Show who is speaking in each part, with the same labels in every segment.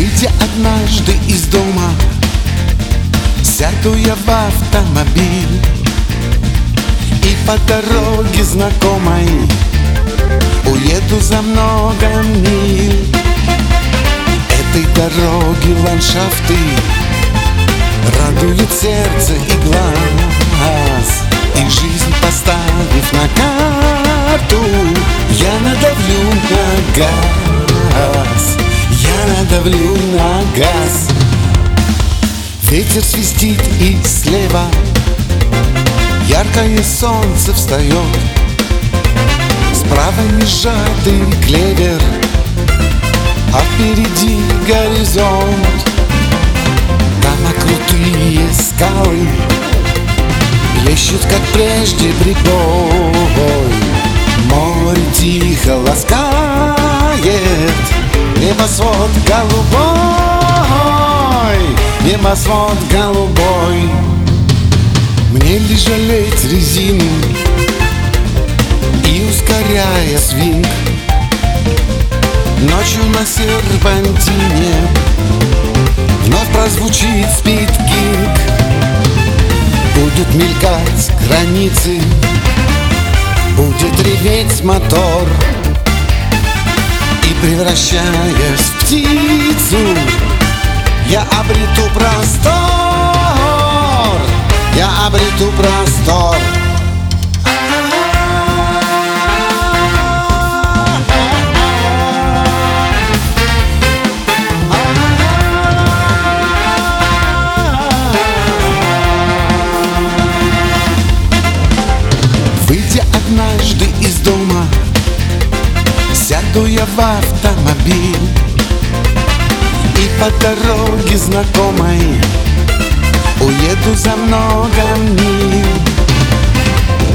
Speaker 1: Выйдя однажды из дома Сяду я в автомобиль. И по дороге знакомой Уеду за много миль. Этой дороги ландшафты Радует сердце и глаз. И жизнь поставив на карту Я надавлю на газ Я надавлю на газ Ветер свистит и слева. Яркое солнце встает. Справа межатый клевер. А впереди горизонт. Там крутые скалы. Плещут, как прежде, прибой Небосвод голубой Небосвод голубой. Мне ли жалеть резину И ускоряя свинг? Ночью на серпантине Вновь прозвучит спид-кинг Будут мелькать границы Будет реветь мотор превращаясь в птицу. Я обрету простор Я обрету простор Сяду я в автомобиль. И по дороге знакомой Уеду за много миль.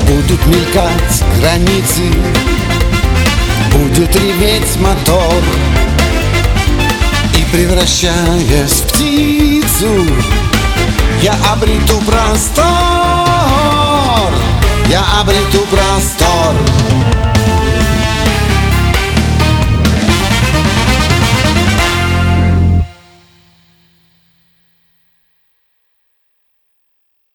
Speaker 1: Будут мелькать границы Будет реветь мотор. И превращаясь в птицу Я обрету простор. Я обрету простор